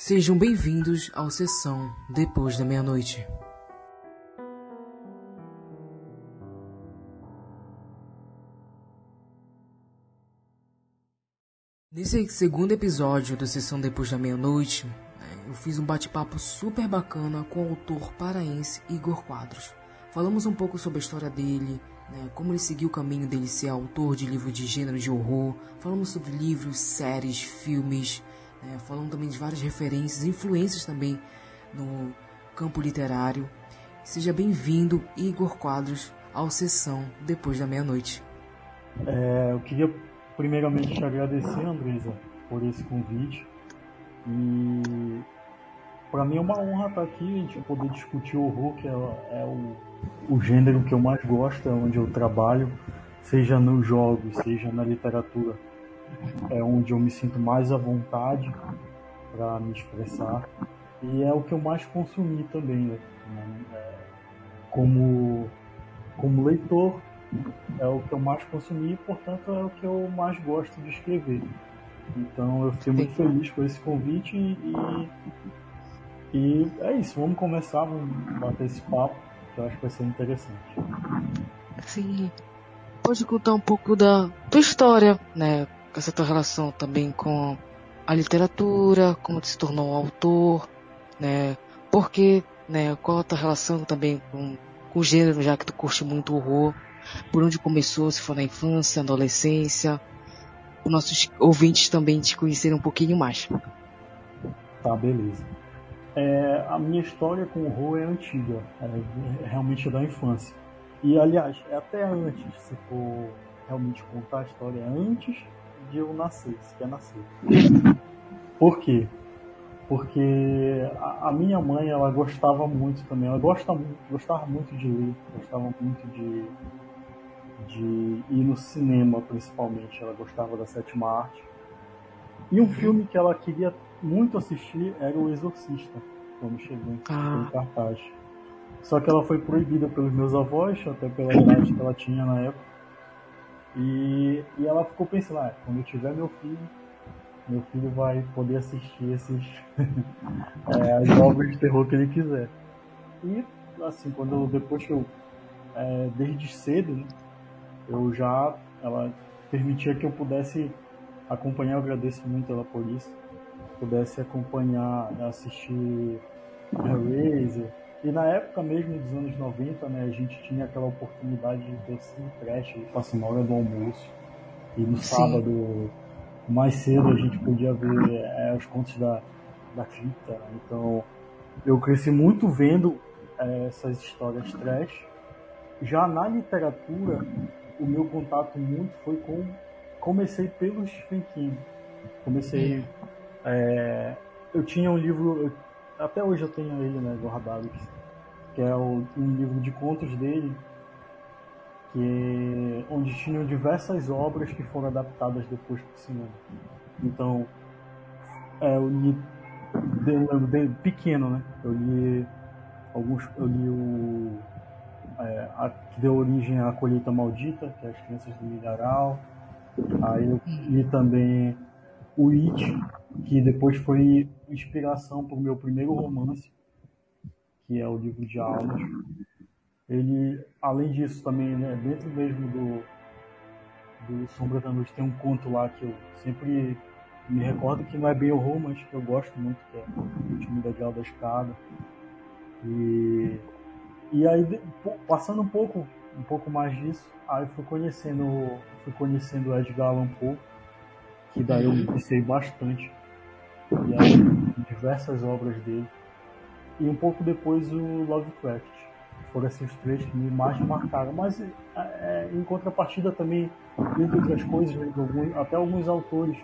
Sejam bem-vindos ao Sessão Depois da Meia-Noite. Nesse segundo episódio do Sessão Depois da Meia-Noite, né, eu fiz um bate-papo super bacana com o autor paraense Igor Quadros. Falamos um pouco sobre a história dele, né, como ele seguiu o caminho dele ser autor de livros de gênero de horror. Falamos sobre livros, séries, filmes, né, falando também de várias referências, influências também no campo literário. Seja bem-vindo, Igor Quadros, ao Sessão Depois da Meia-Noite. É, eu queria primeiramente te agradecer, Andresa, por esse convite. E para mim é uma honra estar aqui, a gente poder discutir o horror, que é, é o, o gênero que eu mais gosto, é onde eu trabalho, seja nos jogos, seja na literatura. É onde eu me sinto mais à vontade para me expressar. E é o que eu mais consumi também, né? É, como, como leitor, é o que eu mais consumi e, portanto, é o que eu mais gosto de escrever. Então, eu fiquei muito feliz com esse convite e, e é isso. Vamos começar, vamos bater esse papo, que eu acho que vai ser interessante. Sim. Pode contar um pouco da tua história, né? Essa tua relação também com a literatura, como tu se tornou um autor, né? Porque, né? Qual a tua relação também com, com o gênero, já que tu curte muito horror? por onde começou, se for na infância, adolescência, os nossos ouvintes também te conhecerem um pouquinho mais. Tá, beleza. É, a minha história com horror é antiga, é, realmente da infância. E aliás, é até antes, se for realmente contar a história, antes de eu nascer, se quer nascer. Por quê? Porque a, a, minha mãe, ela gostava muito também, ela gosta gostava muito de ler, gostava muito de de ir no cinema, principalmente. Ela gostava da sétima arte. E um filme que ela queria muito assistir era O Exorcista, quando chegou em, ah. cartaz. Só que ela foi proibida pelos meus avós, até pela idade que ela tinha na época. E, e ela ficou pensando, ah, quando eu tiver meu filho, meu filho vai poder assistir esses é, as obras de terror que ele quiser. E assim, quando eu, depois que eu é, desde cedo, né, eu já ela permitia que eu pudesse acompanhar, eu agradeço muito ela por isso, pudesse acompanhar, assistir Hellraiser. E na época mesmo dos anos 90, né, a gente tinha aquela oportunidade de ter cine trash, passando na hora do almoço. E no Sim. sábado, mais cedo, a gente podia ver é, os contos da, da Cripta. Então, eu cresci muito vendo é, essas histórias trash. Já na literatura, o meu contato muito foi com. Comecei pelo Stephen King. Comecei. É, eu tinha um livro. Até hoje eu tenho ele, né, guardado, que é o, um livro de contos dele, que onde tinham diversas obras que foram adaptadas depois para o cinema. Então, é, eu li de, de, pequeno, né? Eu li alguns, eu li o é, a, que deu origem à Colheita Maldita, que é As Crianças do Milharal. Aí eu li também o It, que depois foi inspiração para o meu primeiro romance, que é o livro de almas. Ele, além disso, também, né, dentro mesmo do, do Sombra da Noite, tem um conto lá que eu sempre me recordo que não é bem horror, mas que eu gosto muito, que é o último degrau da escada. E e aí, passando um pouco, um pouco mais disso, aí fui conhecendo, fui conhecendo o Edgar Allan Poe, que daí eu me bastante. E aí, diversas obras dele. E um pouco depois o Lovecraft. Foram esses três que me mais marcaram. Mas é, é em contrapartida também, entre outras coisas, né, até alguns autores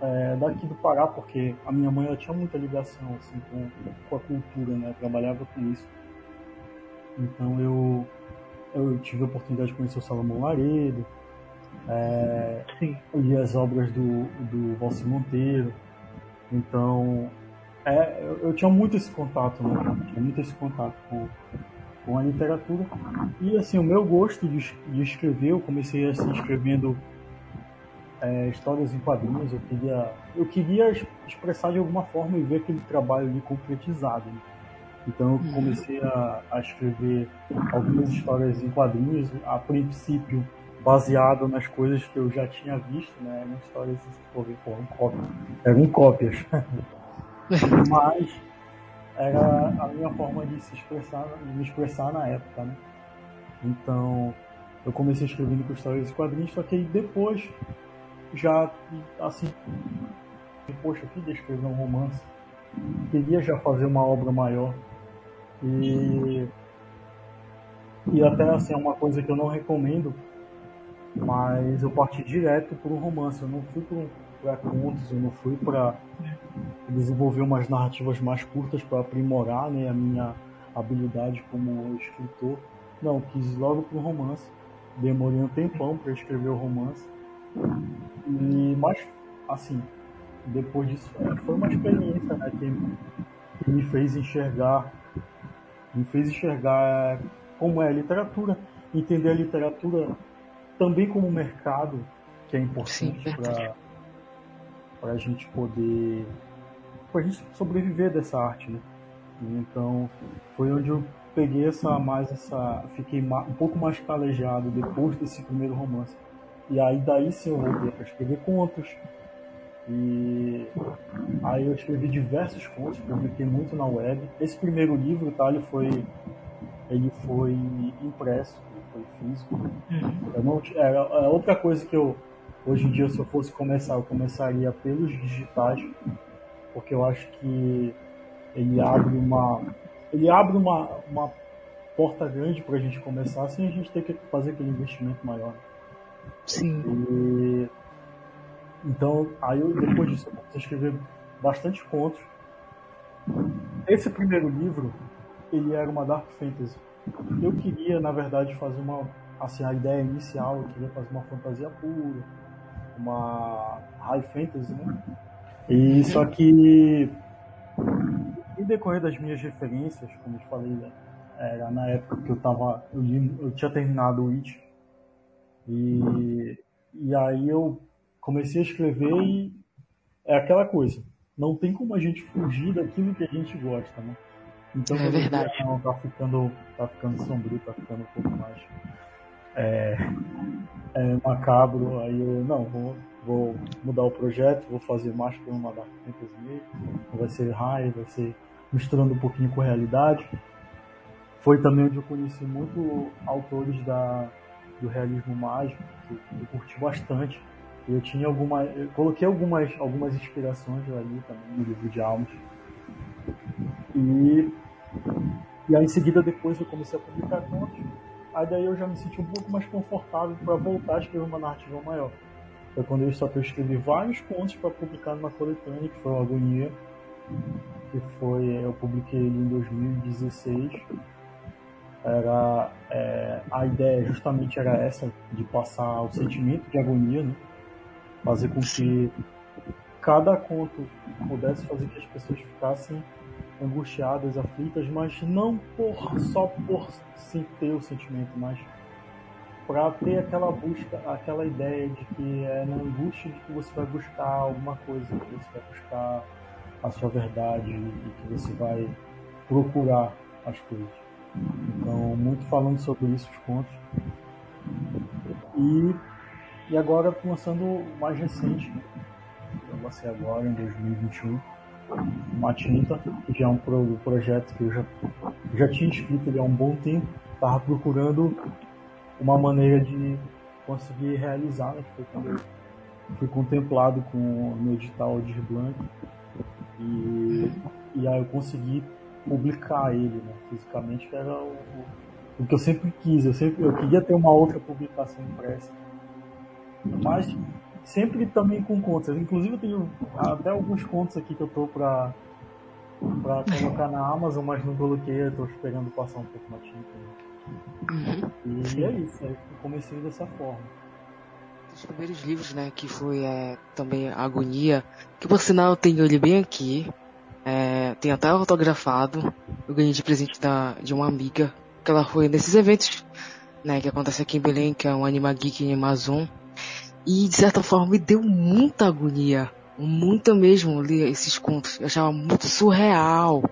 é, daqui do Pará, porque a minha mãe ela tinha muita ligação assim, com, com a cultura, né? Trabalhava com isso. Então eu, eu tive a oportunidade de conhecer o Salomão Laredo, é, li as obras do, do Valci Monteiro. Então é, eu, eu, tinha muito esse contato, né? Tinha muito esse contato com, com a literatura. E assim, o meu gosto de, de escrever, eu comecei assim escrevendo é, histórias em quadrinhos, eu queria, eu queria expressar de alguma forma e ver aquele trabalho ali concretizado. Né? Então eu uhum. comecei a, a, escrever algumas histórias em quadrinhos, a princípio baseado nas coisas que eu já tinha visto, né? Eram histórias, eram cópias. Eram cópias. Mas era a minha forma de se expressar, de me expressar na época, né? Então eu comecei escrevendo com histórias e quadrinhos, só que aí depois já assim, poxa, eu queria escrever um romance, queria já fazer uma obra maior e e até assim é uma coisa que eu não recomendo, mas eu parti direto para um romance, eu não fui para contos, eu não fui para desenvolver umas narrativas mais curtas para aprimorar né, a minha habilidade como escritor. Não, quis logo para um romance. Demorei um tempão para escrever o romance. E, mas, assim, depois disso, foi uma experiência né, que, que me fez enxergar, me fez enxergar como é a literatura, entender a literatura também como mercado, que é importante para a gente poder para a gente sobreviver dessa arte, né? Então foi onde eu peguei essa mais essa, fiquei um pouco mais calejado depois desse primeiro romance. E aí daí sim eu voltei para escrever contos. E aí eu escrevi diversos contos, publiquei muito na web. Esse primeiro livro, tá, ele foi ele foi impresso, foi físico. Uhum. Eu não, é, é outra coisa que eu hoje em dia se eu fosse começar, eu começaria pelos digitais, porque eu acho que ele abre uma ele abre uma, uma porta grande para a gente começar sem a gente ter que fazer aquele investimento maior. Sim. E, então, aí eu, depois disso eu comecei a escrever bastante contos. Esse primeiro livro, ele era uma dark fantasy. Eu queria, na verdade, fazer uma assim a ideia inicial, eu queria fazer uma fantasia pura, uma high fantasy, né? E só que em decorrer das minhas referências, como eu falei, né, era na época que eu tava. Eu, li, eu tinha terminado o It. E, e aí eu comecei a escrever e é aquela coisa. Não tem como a gente fugir daquilo que a gente gosta, né? Então, é verdade. Não, tá ficando, tá ficando sombrio, tá ficando um pouco mais é, é macabro. Aí eu, não, vou, vou mudar o projeto, vou fazer mais para uma Dark Fantasy vai ser high, vai ser misturando um pouquinho com a realidade. Foi também onde eu conheci muito autores da, do realismo mágico, que eu curti bastante. Eu tinha alguma, eu coloquei algumas, algumas inspirações ali também no livro de almas. E, e aí em seguida depois eu comecei a publicar contos. Aí daí eu já me senti um pouco mais confortável para voltar a escrever uma narrativa maior. Foi quando eu só escrevi vários contos para publicar numa coletânea, que foi o Agonia, que foi eu publiquei ele em 2016 era é, a ideia justamente era essa de passar o sentimento de agonia né? fazer com que cada conto pudesse fazer que as pessoas ficassem angustiadas aflitas mas não por só por sim ter o sentimento mas para ter aquela busca aquela ideia de que é na angústia de que você vai buscar alguma coisa que você vai buscar a sua verdade e que você vai procurar as coisas. Então, muito falando sobre isso, os contos. E, e agora, lançando mais recente, eu lancei agora, em 2021, uma tinta, que é um pro, projeto que eu já, já tinha escrito há um bom tempo, estava procurando uma maneira de conseguir realizar, né, foi quando eu fui contemplado com o meu edital de Blanc e, e aí eu consegui publicar ele né, fisicamente, que era o, o, que eu sempre quis. Eu, sempre, eu queria ter uma outra publicação impressa. Mas sempre também com contos. Inclusive eu tenho até alguns contos aqui que eu tô pra, pra colocar na Amazon, mas não coloquei, eu tô esperando passar um pouco na tinta. Né? Uhum. E é isso, eu comecei dessa forma dos primeiros livros, né, que foi é, também Agonia, que por sinal eu tenho ele bem aqui, é, tem até autografado, eu ganhei de presente da, de uma amiga, que ela foi nesses eventos, né, que acontece aqui em Belém, que é um Anima Geek em Amazon, E de certa forma me deu muita agonia. Muita mesmo ler esses contos. Eu achava muito surreal.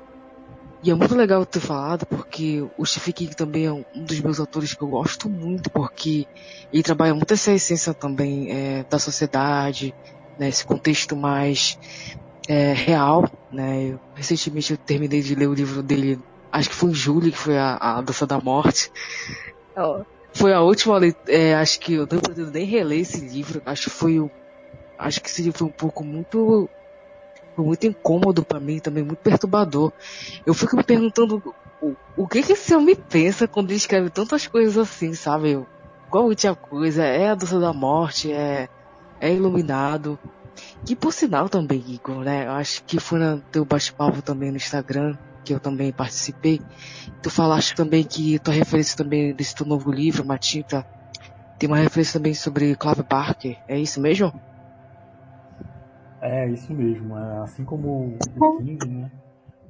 E é muito legal ter falado, porque o Stephen King também é um dos meus autores que eu gosto muito, porque ele trabalha muito essa essência também é, da sociedade, né, esse contexto mais é, real. Né. Eu, recentemente eu terminei de ler o livro dele, acho que foi em julho, que foi a, a Dança da Morte. Foi a última, é, acho que eu não pretendo nem reler esse livro, acho que foi o acho que esse livro foi um pouco muito muito incômodo para mim, também muito perturbador. Eu fico me perguntando o, o que que esse homem pensa quando ele escreve tantas coisas assim, sabe? Qual última coisa? É a doce da morte, é, é iluminado. Que por sinal também, Igor, né? Acho que foi no teu bate-papo também no Instagram, que eu também participei. Tu falaste também que tua referência também desse teu novo livro, Matinta, tem uma referência também sobre Clive Barker. É isso mesmo? É, isso mesmo. É, assim como o King, né?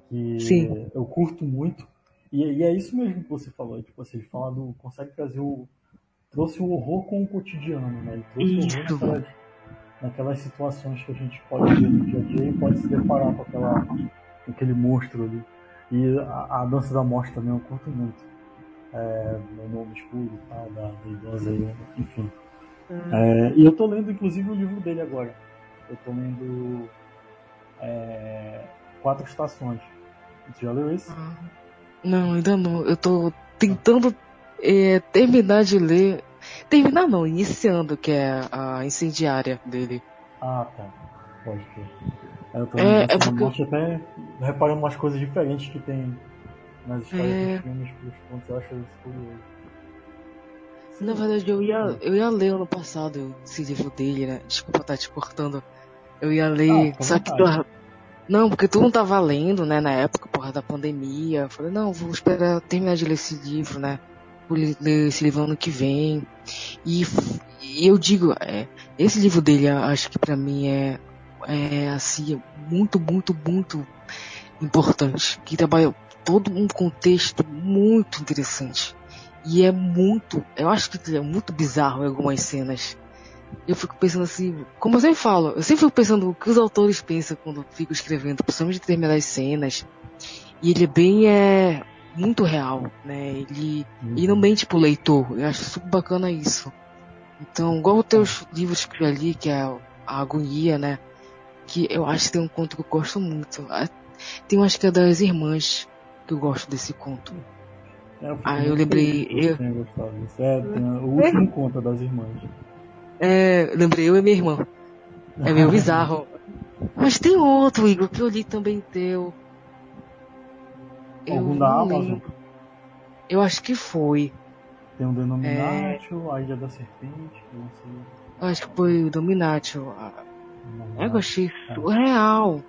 Que Sim. eu curto muito. E, e, é isso mesmo que você falou. Tipo, você assim, fala do, consegue trazer o. Trouxe o horror com o cotidiano, né? Ele trouxe isso. o horror naquelas, naquelas situações que a gente pode ver no dia a dia e pode se deparar com, aquela, com aquele monstro ali. E a, a, Dança da Morte também eu curto muito. É, meu nome escuro, tá, da, da idosa, enfim. Hum. É, e eu tô lendo inclusive o livro dele agora. Eu tô lendo é, Quatro Estações. Você já leu isso? Ah, não, ainda não. Eu tô tentando é, terminar de ler. Terminar não, iniciando, que é a incendiária dele. Ah, tá. Pode ser. Eu tô é, é porque... até reparando umas coisas diferentes que tem nas histórias é... dos filmes, dos contos, eu acho isso curioso. Na verdade, eu ia, eu ia ler ano passado esse livro dele, né? Desculpa estar te cortando. Eu ia ler. Ah, só que tu, não, porque tu não tava lendo, né, na época, porra da pandemia. Eu falei, não, vou esperar terminar de ler esse livro, né? Vou ler esse livro ano que vem. E, e eu digo, é, esse livro dele, acho que para mim é, é, assim, muito, muito, muito importante. Que trabalha todo um contexto muito interessante. E é muito, eu acho que é muito bizarro em algumas cenas eu fico pensando assim, como eu sempre falo, eu sempre fico pensando o que os autores pensam quando fico escrevendo, principalmente determinadas cenas. E ele é bem, é, muito real, né? Ele, uhum. ele não mente pro leitor, eu acho super bacana isso. Então, igual os teus livros que eu li, que é a Agonia, né? Que eu acho que tem um conto que eu gosto muito. Ah, tem um acho que é das irmãs que eu gosto desse conto. É, eu ah, eu lembrei. Eu... É, o último conto das irmãs. É, lembrei eu e minha irmã. É meio bizarro. Mas tem outro, Igor, que eu li também teu. Eu Algum da Amazon? Eu acho que foi. Tem o um Denominatio, é... a Ilha da Serpente, não sei. Eu acho que foi o Dominatio. É, eu achei surreal.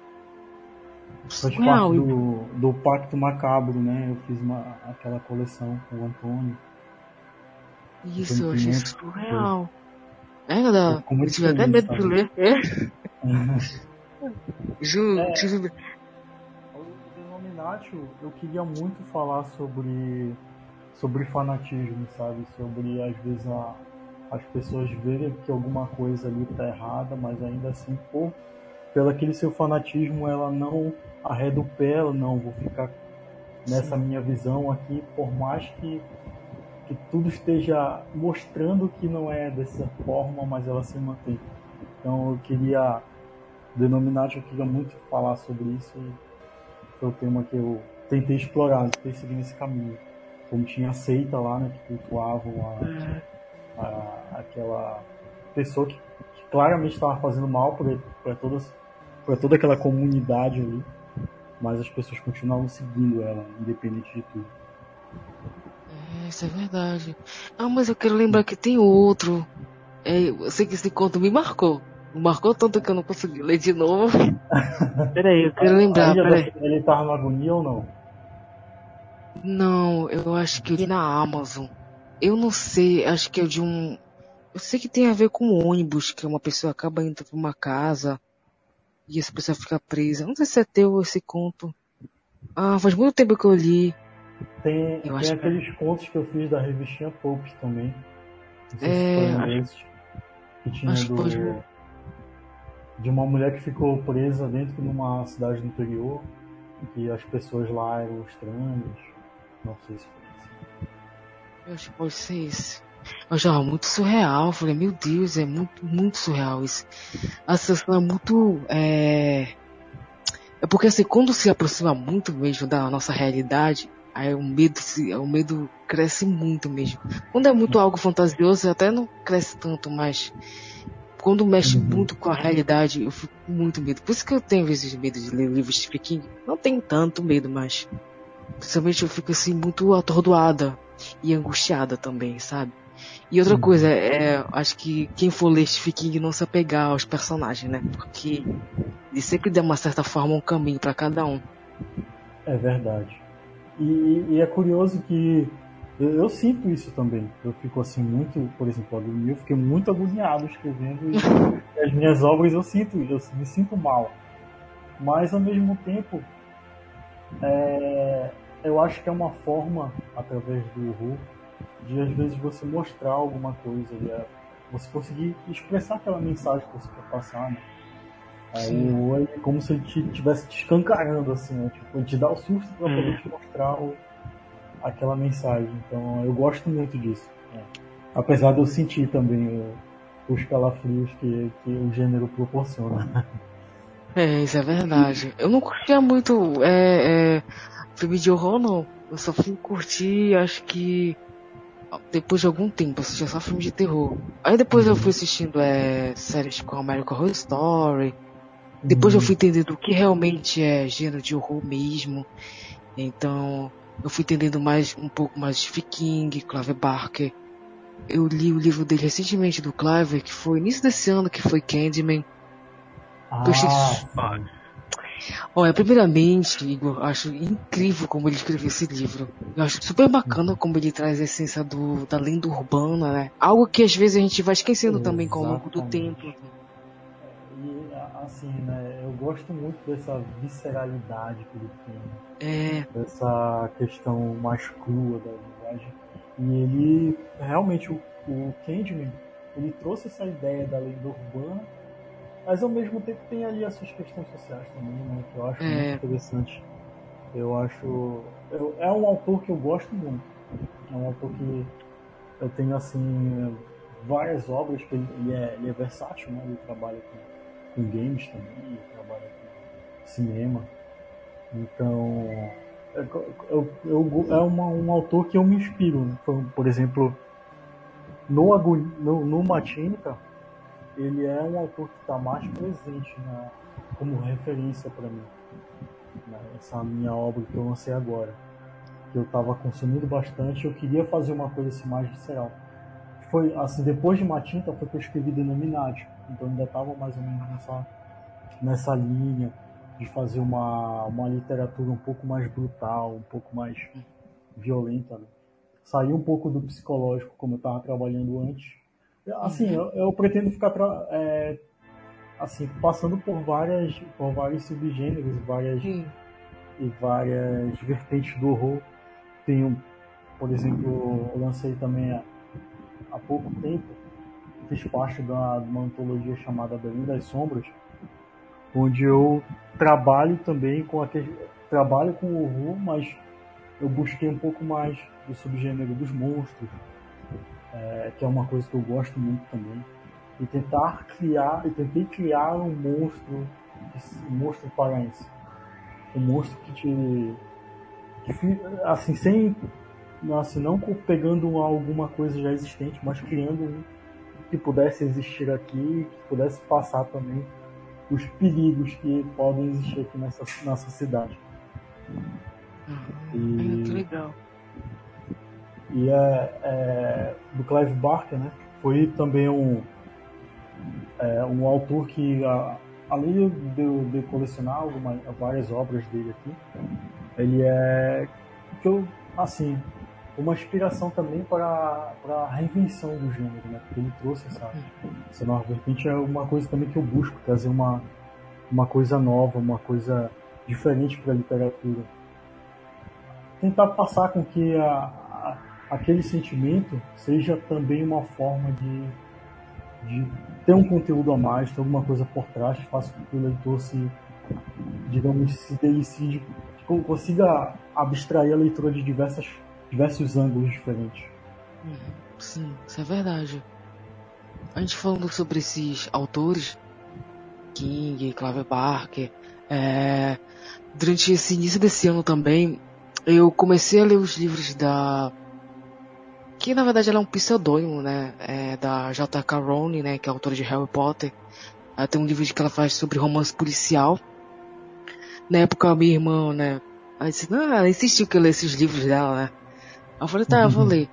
Faz parte do, do Pacto Macabro, né? Eu fiz uma, aquela coleção com o Antônio. Isso, eu achei surreal. É, Gadá? Eu tive até medo de ler. É. Juro, é, tive... O Denominatio, eu queria muito falar sobre sobre fanatismo, sabe? Sobre, às vezes, a, as pessoas verem que alguma coisa ali tá errada, mas ainda assim, por, pelo aquele seu fanatismo, ela não arreda o pé, ela não, vou ficar nessa Sim. minha visão aqui, por mais que que tudo esteja mostrando que não é dessa forma, mas ela se mantém. Então eu queria denominar, eu queria muito falar sobre isso e foi o tema que eu tentei explorar, tentei seguir nesse caminho. Como tinha a seita lá, né, que cultuavam a, a, aquela pessoa que, que claramente estava fazendo mal para todas para toda aquela comunidade ali, mas as pessoas continuavam seguindo ela, independente de tudo. É, isso é verdade. Ah, mas eu quero lembrar que tem outro. É, eu sei que esse conto me marcou. Me marcou tanto que eu não consegui ler de novo. peraí, eu quero lembrar. Peraí. Ele tava na agonia ou não? Não, eu acho que eu li na Amazon. Eu não sei, acho que é de um. Eu sei que tem a ver com ônibus, que uma pessoa acaba indo pra uma casa e essa pessoa fica presa. Não sei se é teu esse conto. Ah, faz muito tempo que eu li. Tem, tem aqueles que... contos que eu fiz da revistinha Popes também. Não sei é... se esses. Que Que tinha Acho do, que de uma mulher que ficou presa dentro de uma cidade do interior e as pessoas lá eram estranhas. Não sei se foi. Eu acho que pode ser isso. Eu achava muito surreal. Eu falei, meu Deus, é muito, muito surreal isso. A sensação é muito. É... é porque assim, quando se aproxima muito mesmo da nossa realidade, aí o medo, se, o medo cresce muito mesmo. Quando é muito algo fantasioso, até não cresce tanto, mas quando mexe uhum. muito com a realidade, eu fico com muito medo. Por isso que eu tenho vezes medo de ler livros de Stephen. Não tenho tanto medo, mas principalmente eu fico assim muito atordoada e angustiada também, sabe? E outra coisa, é, acho que quem for ler Stephen King não se apegar aos personagens, né? Porque ele sempre dá uma certa forma um caminho para cada um. É verdade. E, e, é curioso que eu, eu, sinto isso também. Eu fico assim muito, por exemplo, a eu fiquei muito agoniado escrevendo e as minhas obras eu sinto, eu me sinto mal. Mas ao mesmo tempo, é, eu acho que é uma forma, através do horror, de às vezes você mostrar alguma coisa, é, você conseguir expressar aquela mensagem que você quer passar, né? Aí o é como se ele estivesse te escancarando, assim, né? Tipo, te dar o susto pra poder hum. te mostrar o, aquela mensagem. Então eu gosto muito disso. Né? Apesar de eu sentir também os calafrios que, que o gênero proporciona. É, isso é verdade. Eu não curtia muito é, é, filme de horror, não. Eu só fui curtir, acho que depois de algum tempo, assistia só filme de terror. Aí depois eu fui assistindo é, séries com American Horror Story. Depois eu fui entendendo o que realmente é gênero de horror mesmo. Então, eu fui entendendo mais um pouco mais de King, Clive Barker. Eu li o livro dele recentemente do Clive, que foi início desse ano, que foi Candyman. Ah. Olha, primeiramente, Igor, acho incrível como ele escreveu esse livro. Eu acho super bacana como ele traz a essência do, da lenda urbana, né? Algo que às vezes a gente vai esquecendo Exatamente. também com o longo do tempo. E assim, né? Eu gosto muito dessa visceralidade que ele tem. É. Dessa questão mais crua da linguagem. E ele, realmente, o, o Candyman, ele trouxe essa ideia da lenda urbana mas ao mesmo tempo tem ali as suas questões sociais também, né? Que eu acho é. muito interessante. Eu acho. Eu, é um autor que eu gosto muito. É um autor que eu tenho assim várias obras, que ele, ele, é, ele é versátil, né? Ele trabalha com, com games também, ele trabalha com cinema. Então é, eu, eu, é uma, um autor que eu me inspiro. Né? Por exemplo, no, no, no Matinka, ele é um autor que está mais presente na, como referência para mim. Né? Essa minha obra que eu lancei agora. Que eu estava consumindo bastante, eu queria fazer uma coisa assim mais visceral. Foi assim, depois de Matinta foi que eu escrevi Denominati. Então ainda estava mais ou menos nessa, nessa linha de fazer uma, uma literatura um pouco mais brutal, um pouco mais violenta. Né? Sair um pouco do psicológico, como eu estava trabalhando antes, Assim, eu, eu pretendo ficar é, assim, passando por várias, por vários subgêneros, várias Sim. e várias vertentes do horror. Tenho, por exemplo, eu lancei também há, há pouco tempo, fiz parte da, de uma antologia chamada Berlim das Sombras, onde eu trabalho também com aquele, trabalho com horror, mas eu busquei um pouco mais do subgênero dos monstros, é, que é uma coisa que eu gosto muito também. E tentar criar, e tentei criar um monstro, um monstro paraense. Um monstro que te. Que, assim, sem. Assim, não pegando alguma coisa já existente, mas criando um que pudesse existir aqui, que pudesse passar também os perigos que podem existir aqui nessa nossa cidade. Uhum. E... Muito legal. E é, é, do Clive Barker, né? Foi também um, é, um autor que, além de, de colecionar algumas, várias obras dele aqui, ele é, que eu, assim, uma inspiração também para, para a reinvenção do gênero, né? Porque ele trouxe essa, essa nova vertente, é uma coisa também que eu busco, trazer uma, uma coisa nova, uma coisa diferente para a literatura. Tentar passar com que a, aquele sentimento seja também uma forma de, de ter um conteúdo a mais, ter alguma coisa por trás que faça com que o leitor se, digamos, se delicie, consiga abstrair a leitura de diversas, diversos ângulos diferentes. Uhum. Sim, isso é verdade. A gente falando sobre esses autores, King, Clive Barker, é, durante esse início desse ano também, eu comecei a ler os livros da que na verdade ela é um pseudônimo, né, é, da J.K. Rowling, né, que é autora de Harry Potter. Ela tem um livro que ela faz sobre romance policial. Na época, a minha irmã, né, ela disse, não, ela insistiu que eu lesse esses livros dela, né. Eu falei, tá, eu vou ler.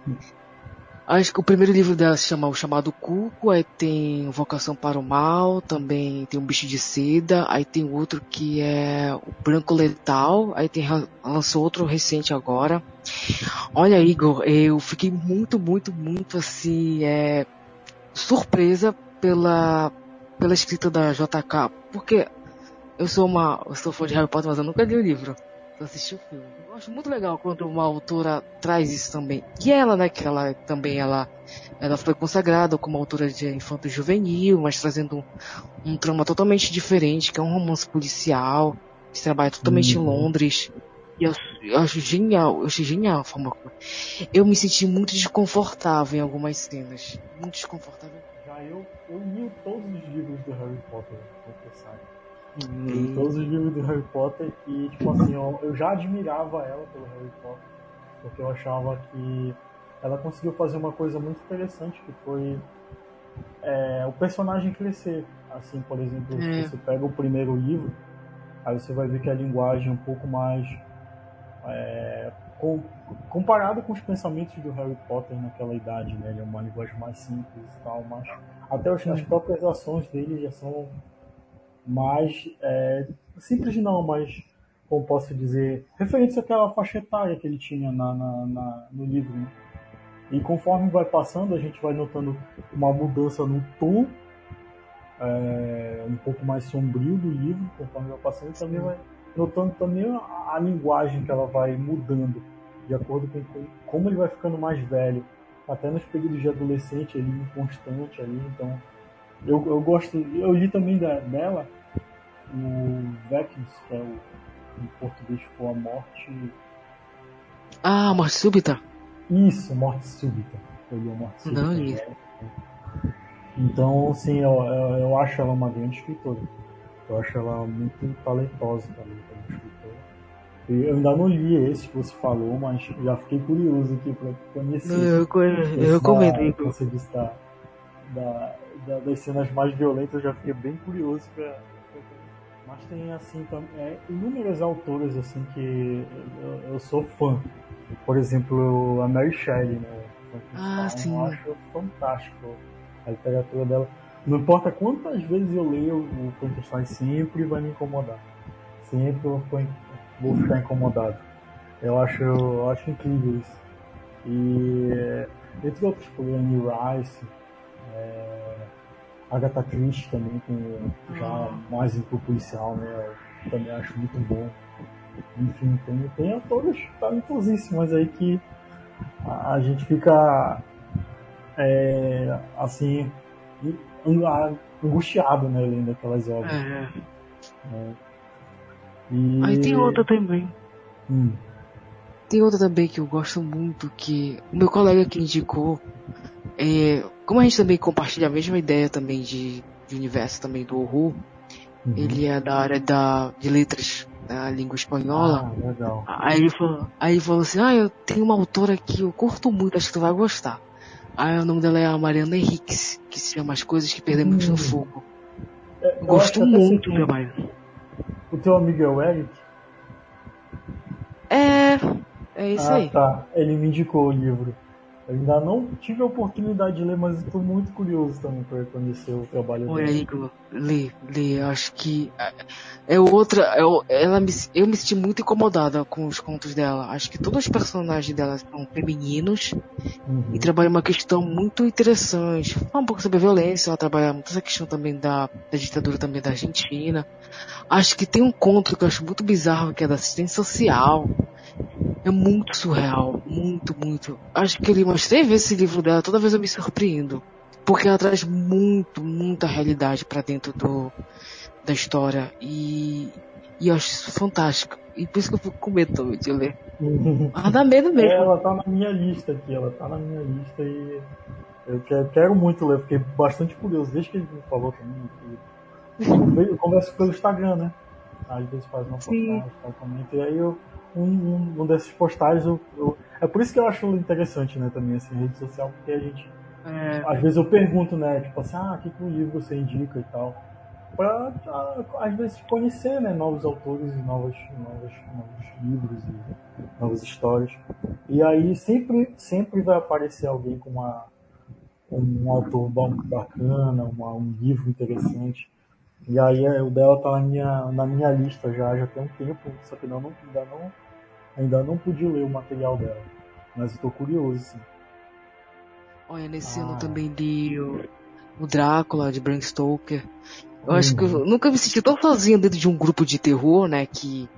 Acho que o primeiro livro dela se chama O Chamado Cuco, aí tem Vocação para o Mal, também tem Um Bicho de Seda, aí tem outro que é O Branco Letal, aí tem, lançou outro recente agora. Olha, Igor, eu fiquei muito, muito, muito assim, é, surpresa pela, pela escrita da JK, porque eu sou uma, eu sou fã de Harry Potter, mas eu nunca li o livro. Eu assisti o filme. Eu acho muito legal quando uma autora traz isso também. E ela, né, que ela também ela, ela foi consagrada como autora de infanto juvenil, mas trazendo um, um trama totalmente diferente, que é um romance policial, que trabalha totalmente uhum. em Londres. E eu, eu, acho genial, eu achei genial a forma como. Eu me senti muito desconfortável em algumas cenas. Muito desconfortável. Já eu, eu li todos os livros do Harry Potter, confessar. Li todos os livros do Harry Potter e, tipo assim, eu, eu já admirava ela pelo Harry Potter, porque eu achava que ela conseguiu fazer uma coisa muito interessante, que foi é, o personagem crescer. Assim, por exemplo, é. se você pega o primeiro livro, aí você vai ver que a linguagem é um pouco mais. É, com, comparado com os pensamentos do Harry Potter naquela idade, né? Ele é uma linguagem mais simples e tal, mas até as, as próprias ações dele já são mas é, simples não, mas como posso dizer, referentes àquela faixa etária que ele tinha na, na, na, no livro. Né? E conforme vai passando, a gente vai notando uma mudança no tom é, um pouco mais sombrio do livro, conforme vai passando, e também vai notando também a, a, linguagem que ela vai mudando, de acordo com, com como ele vai ficando mais velho, até nos períodos de adolescente, ele inconstante ali, então eu, eu gosto, eu li também da, dela o que é o em português ficou a morte. Ah, morte súbita? Isso, morte súbita. Li a morte súbita. Não, li. Então, sim, eu, eu, eu, acho ela uma grande escritora. Eu acho ela muito talentosa também como escritora. Eu ainda não li esse que você falou, mas já fiquei curioso aqui para conhecer. Não, eu, eu, eu recomendo. Você disse da, da, da, das cenas mais violentas, eu já fiquei bem curioso para mas tem assim é, inúmeras autoras assim que eu, eu, sou fã. Por exemplo, a Mary Shelley, né? Ah, sim. Eu acho fantástico a literatura dela. Não importa quantas vezes eu leio o Frankenstein, sempre vai me incomodar. Sempre eu vou ficar incomodado. Eu acho, eu acho incrível isso. E entre outros, por Annie Rice, é, Agatha Christie também, com já mais pro policial, né? Eu também acho muito bom. Enfim, tem, tem autores talentosíssimas aí que a, a gente fica é, assim angustiado, né, lendo aquelas obras. É. É. E... Aí tem outra também. Hum. Tem outra também que eu gosto muito, que o meu colega que indicou é, como a gente também compartilha a mesma ideia também de, de universo também do horror, uhum. ele é da área da, de letras da língua espanhola. Ah, legal. Aí ele falou, aí ele falou assim, ah, eu tenho uma autora que eu curto muito, acho que tu vai gostar. Aí o nome dela é a Mariana Henriques, que se chama As Coisas que Perdemos uhum. no Fogo. É, Gosto muito do trabalho. O teu amigo é o Eric? É, é isso ah, aí. tá. Ele me indicou o livro. Eu ainda não tive a oportunidade de ler, mas estou muito curioso também para conhecer o trabalho Olha, dele. Igor, lê, lê. Acho que é, é outra. É, ela me, eu me senti muito incomodada com os contos dela. Acho que todos os personagens dela são femininos uhum. e trabalha uma questão muito interessante. Fala um pouco sobre a violência, ela trabalha muito essa questão também da, da ditadura também da Argentina. Acho que tem um conto que eu acho muito bizarro, que é da assistência social é muito surreal. Muito, muito. Acho que eu li umas três vezes esse livro dela, toda vez eu me surpreendo. porque ela traz muito, muita realidade para dentro do, da história e, e eu acho isso fantástico. E por isso que eu fico com medo também de ler. Ah, dá medo mesmo. É, ela tá na minha lista aqui, ela tá na minha lista e eu quero, quero muito ler, fiquei bastante curioso, desde que ele me falou também. Eu converso pelo Instagram, né? Às vezes faz uma postagem, comenta, e aí eu, um, um, um desses postagens eu, eu, É por isso que eu acho interessante, né, também, assim, rede social, porque a gente. É. Às vezes eu pergunto, né, tipo assim, ah, que, que livro você indica e tal para às vezes conhecer né, novos autores e novos, novos, novos livros e novas histórias. E aí sempre, sempre vai aparecer alguém com uma, um autor bacana, uma, um livro interessante. E aí é, o dela tá na minha, na minha lista já, já tem um tempo, só que ainda não, ainda não, ainda não pude ler o material dela. Mas estou curioso, sim. Olha, nesse ah. ano também li o, o Drácula, de Bram Stoker. Eu acho que eu uhum. nunca me senti tão sozinho dentro de um grupo de terror, né? Que.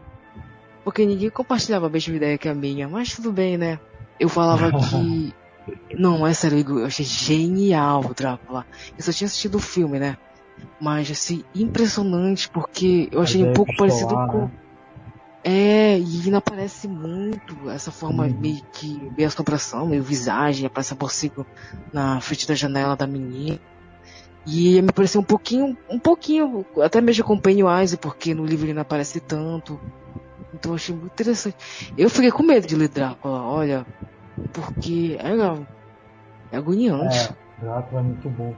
Porque ninguém compartilhava a mesma ideia que a minha, mas tudo bem, né? Eu falava que. Não, é sério, eu achei genial o Drácula. Eu só tinha assistido o filme, né? Mas assim, impressionante, porque eu achei um pouco parecido com. É, e não aparece muito essa forma uhum. meio que meio assombração, meio visagem, aparece por cima na frente da janela da menina. E me pareceu um pouquinho, um pouquinho, até mesmo com Pennywise, porque no livro ele não aparece tanto. Então eu achei muito interessante. Eu fiquei com medo de ler Drácula, olha, porque é, é agoniante. É, Drácula é muito bom.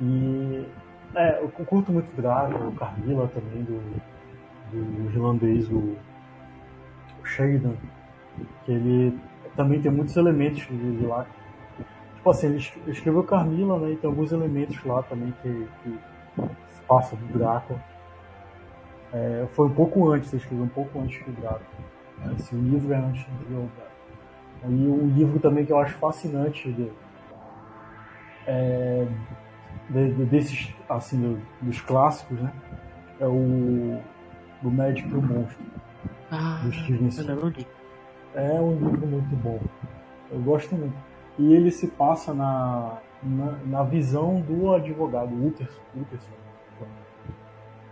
E é, eu curto muito Drácula, o Carmilla também, do, do irlandês, o, o Sheridan, que ele também tem muitos elementos de, de lá Tipo assim, ele escreveu Carmila, né? E tem alguns elementos lá também que, que passa do Drácula. É, foi um pouco antes, ele escreveu um pouco antes do Drácula. Esse livro é antes do Drácula. E um livro também que eu acho fascinante de, é, de, de, desses, assim, do, dos clássicos, né? É o do Médico e o Monstro. Ah, do Stevenson. É um livro muito bom. Eu gosto muito e ele se passa na, na, na visão do advogado, Utterson, Utterson,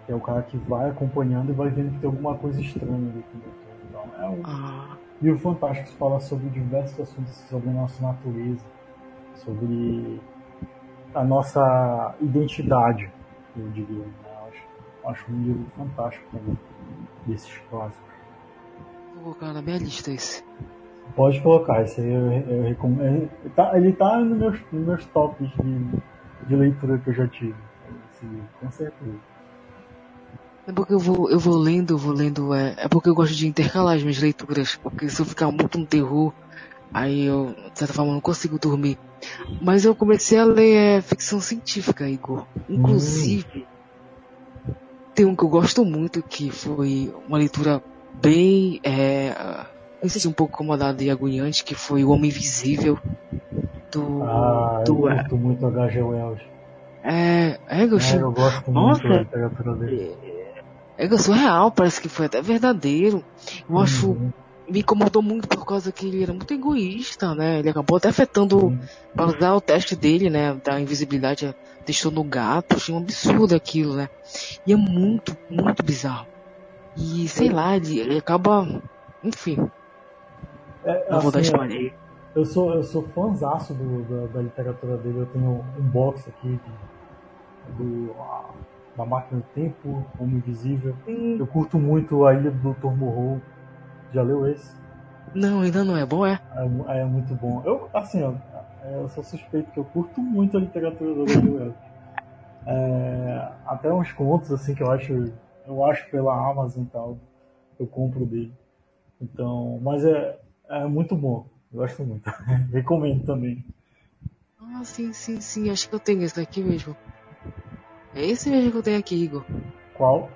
que é o cara que vai acompanhando e vai vendo que tem alguma coisa estranha ali. Então, é um ah. livro fantástico que fala sobre diversos assuntos, sobre a nossa natureza, sobre a nossa identidade, eu diria. Né? Acho, um livro fantástico também, desses clássicos. Vou colocar na minha lista esse. Pode colocar, isso aí eu, eu recomendo. Ele tá, ele tá nos meus, nos meus tops de, de leitura que eu já tive. Esse, com certeza. É porque eu vou, eu vou lendo, eu vou lendo, é, é porque eu gosto de intercalar as minhas leituras, porque se eu ficar muito no terror, aí eu, de certa forma, não consigo dormir. Mas eu comecei a ler é, ficção científica, Igor. Inclusive, hum. Tem um que eu gosto muito, que foi uma leitura bem, é, me senti um pouco incomodado e agoniante, que foi O Homem Invisível do. Ah, do, eu gosto muito H.G. Wells. É, é, eu, é, eu gosto Nossa, muito da literatura dele. É, é surreal, parece que foi até verdadeiro. Eu uhum. acho. Me incomodou muito por causa que ele era muito egoísta, né? Ele acabou até afetando para usar o teste dele, né? Da invisibilidade, deixou no gato. Achei um absurdo aquilo, né? E é muito, muito bizarro. E sei lá, ele, ele acaba. Enfim, é, não assim, vou dar spoiler Eu sou, eu sou fãzaço da, da, literatura dele. Eu tenho um box aqui de, do, da Máquina do Tempo, Homem Invisível. Hum. Eu curto muito A Ilha do Dr. Morrow. Já leu esse? Não, ainda não é bom, é? É, é muito bom. Eu, assim, ó, é, eu sou suspeito que eu curto muito a literatura do é, Até uns contos, assim, que eu acho, eu acho pela Amazon e tal, eu compro dele. Então, mas é, é muito bom. Gosto muito. Recomendo também. Ah, sim, sim, sim. Acho que eu tenho esse daqui mesmo. É esse mesmo que eu tenho aqui, Igor. Qual?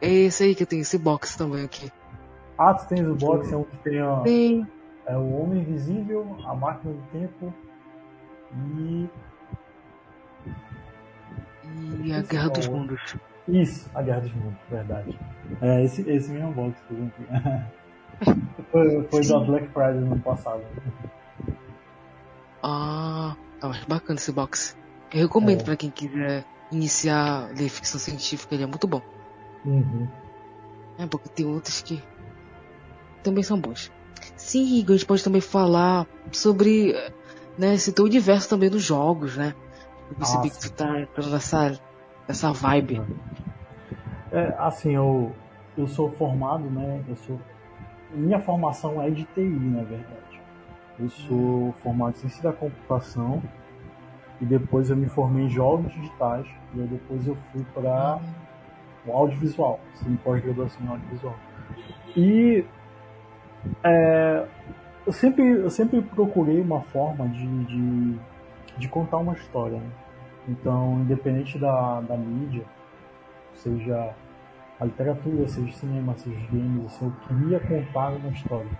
É esse aí que eu tenho, esse box também aqui. Ah, tu tens o box, é um que tem ó, Sim. É o Homem Invisível, a Máquina do Tempo e. E a Guerra dos Mundos. Isso, a Guerra dos Mundos, verdade. É, esse, esse mesmo box que eu Foi, foi da Black Friday no passado. Ah, Eu acho bacana esse box. Eu recomendo é. para quem quiser iniciar a ler ficção científica, ele é muito bom. Uhum. É, porque tem outros que também são bons. Sim, Igor, a gente pode também falar sobre né, esse teu universo também nos jogos, né? Eu percebi ah, que tu tá entrando nessa, nessa vibe. É, assim, eu, eu sou formado, né? Eu sou. Minha formação é de TI, na verdade. Eu sou formado em ciência da computação e depois eu me formei em jogos digitais e aí depois eu fui para o audiovisual, assim, pós-graduação em audiovisual. E é, eu, sempre, eu sempre procurei uma forma de, de, de contar uma história. Né? Então, independente da, da mídia, seja a literatura, seja cinema, seja games, assim, eu queria contar uma história.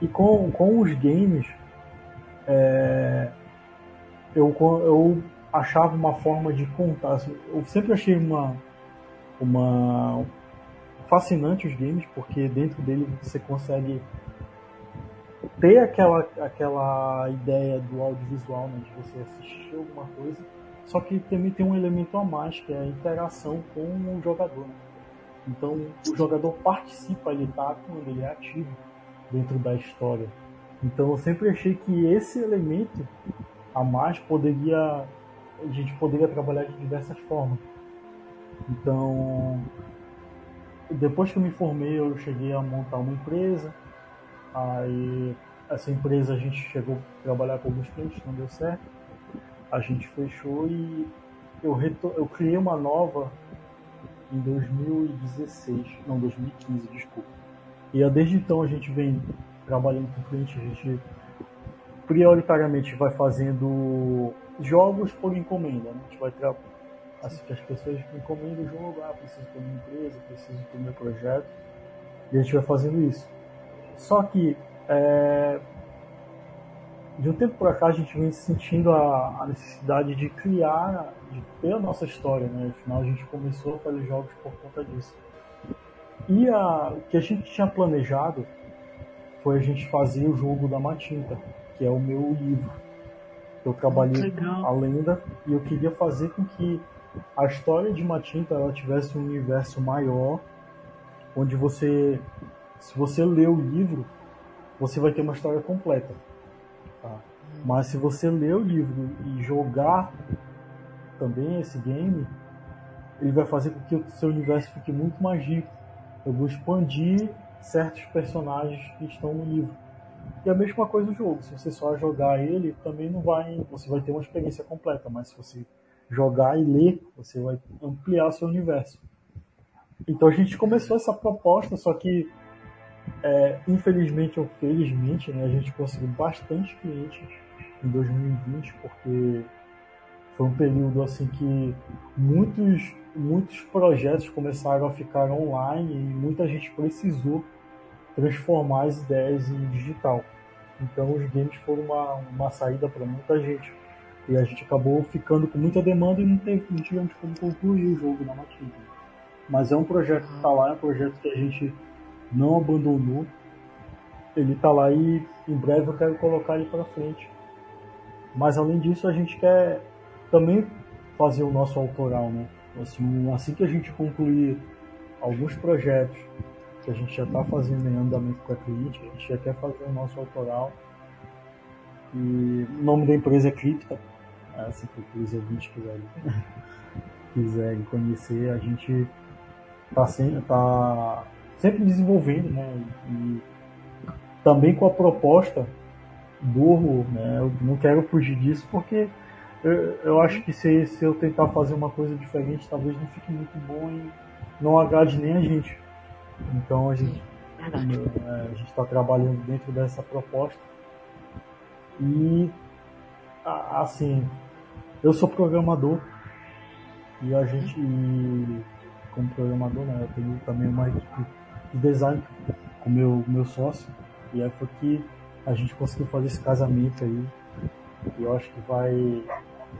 E com, com os games, é, eu, eu achava uma forma de contar. Assim, eu sempre achei uma, uma fascinante os games, porque dentro dele você consegue ter aquela, aquela ideia do audiovisual, né, de você assistir alguma coisa, só que também tem um elemento a mais, que é a interação com o jogador. Né? Então o jogador participa, ele está atuando, ele é ativo dentro da história. Então eu sempre achei que esse elemento a mais poderia a gente poderia trabalhar de diversas formas. Então depois que eu me formei, eu cheguei a montar uma empresa. Aí, essa empresa a gente chegou a trabalhar com alguns clientes, não deu certo. A gente fechou e eu, retor eu criei uma nova em 2016, não, 2015, desculpa. E desde então a gente vem trabalhando com clientes, a gente prioritariamente vai fazendo jogos por encomenda. Né? A gente vai assim que as pessoas encomendam o jogo, ah, preciso ter uma empresa, preciso ter meu projeto, e a gente vai fazendo isso. Só que é, de um tempo para cá a gente vem sentindo a, a, necessidade de criar, de ter a nossa história, né? Afinal a gente começou a fazer jogos por conta disso. E a, o que a gente tinha planejado foi a gente fazer o jogo da Matinta, que é o meu livro. Eu trabalhei a lenda e eu queria fazer com que a história de Matinta ela tivesse um universo maior, onde você, se você ler o livro, você vai ter uma história completa. Tá? Mas se você ler o livro e jogar também esse game, ele vai fazer com que o seu universo fique muito mais rico. Eu vou expandir certos personagens que estão no livro. E a mesma coisa no jogo. Se você só jogar ele, também não vai. Você vai ter uma experiência completa, mas se você jogar e ler, você vai ampliar seu universo. Então a gente começou essa proposta, só que é, infelizmente ou felizmente né, a gente conseguiu bastante clientes em 2020, porque foi um período assim que muitos, muitos projetos começaram a ficar online e muita gente precisou transformar as ideias em digital. Então os games foram uma, uma saída para muita gente. E a gente acabou ficando com muita demanda e não, teve, não tivemos como concluir o jogo na Matilda. Mas é um projeto que está lá, é um projeto que a gente não abandonou. Ele está lá e em breve eu quero colocar ele para frente. Mas além disso, a gente quer também fazer o nosso autoral, né? Assim, assim que a gente concluir alguns projetos que a gente já está fazendo em andamento com a cliente, a gente já quer fazer o nosso autoral. E o nome da empresa é Cripta, é, se os ouvintes quiserem, quiserem conhecer, a gente está sempre, tá sempre desenvolvendo, né? E também com a proposta do horror, né? Eu não quero fugir disso porque eu, eu acho que se, se eu tentar fazer uma coisa diferente, talvez não fique muito bom e não agrade nem a gente. Então a gente é, a gente está trabalhando dentro dessa proposta e assim eu sou programador e a gente, como programador, né, eu tenho também uma equipe de design com meu meu sócio e aí foi que a gente conseguiu fazer esse casamento aí. E eu acho que vai.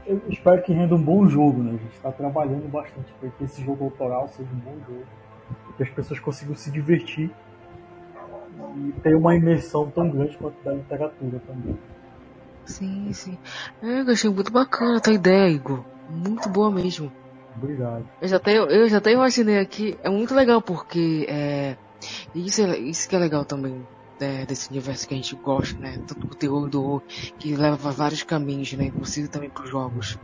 Eu espero que renda um bom jogo, né? A gente está trabalhando bastante para que esse jogo autoral seja um bom jogo. Que as pessoas consigam se divertir e ter uma imersão tão grande quanto da literatura também. Sim, sim. É, eu achei muito bacana a tua ideia, Igor. Muito boa mesmo. Obrigado. Eu já até, eu já até imaginei aqui. É muito legal porque é, isso, é, isso que é legal também né, desse universo que a gente gosta, né? Tanto do terror do horror, que leva vários caminhos, né? Inclusive também para jogos.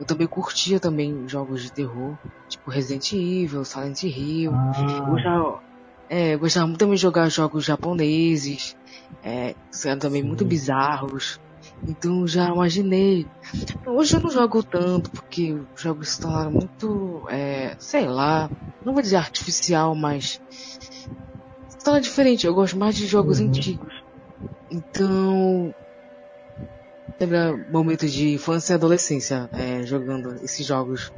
Eu também curtia também jogos de terror, tipo Resident Evil, Silent Hill. Ah. Eu gostava, é, gostava muito também de jogar jogos japoneses, é, também Sim. muito bizarros. Então já imaginei. Hoje eu não jogo tanto, porque os jogos se tornaram muito, é, sei lá, não vou dizer artificial, mas se torna diferente. Eu gosto mais de jogos uhum. antigos. Então, lembra momentos de infância e adolescência é, jogando esses jogos.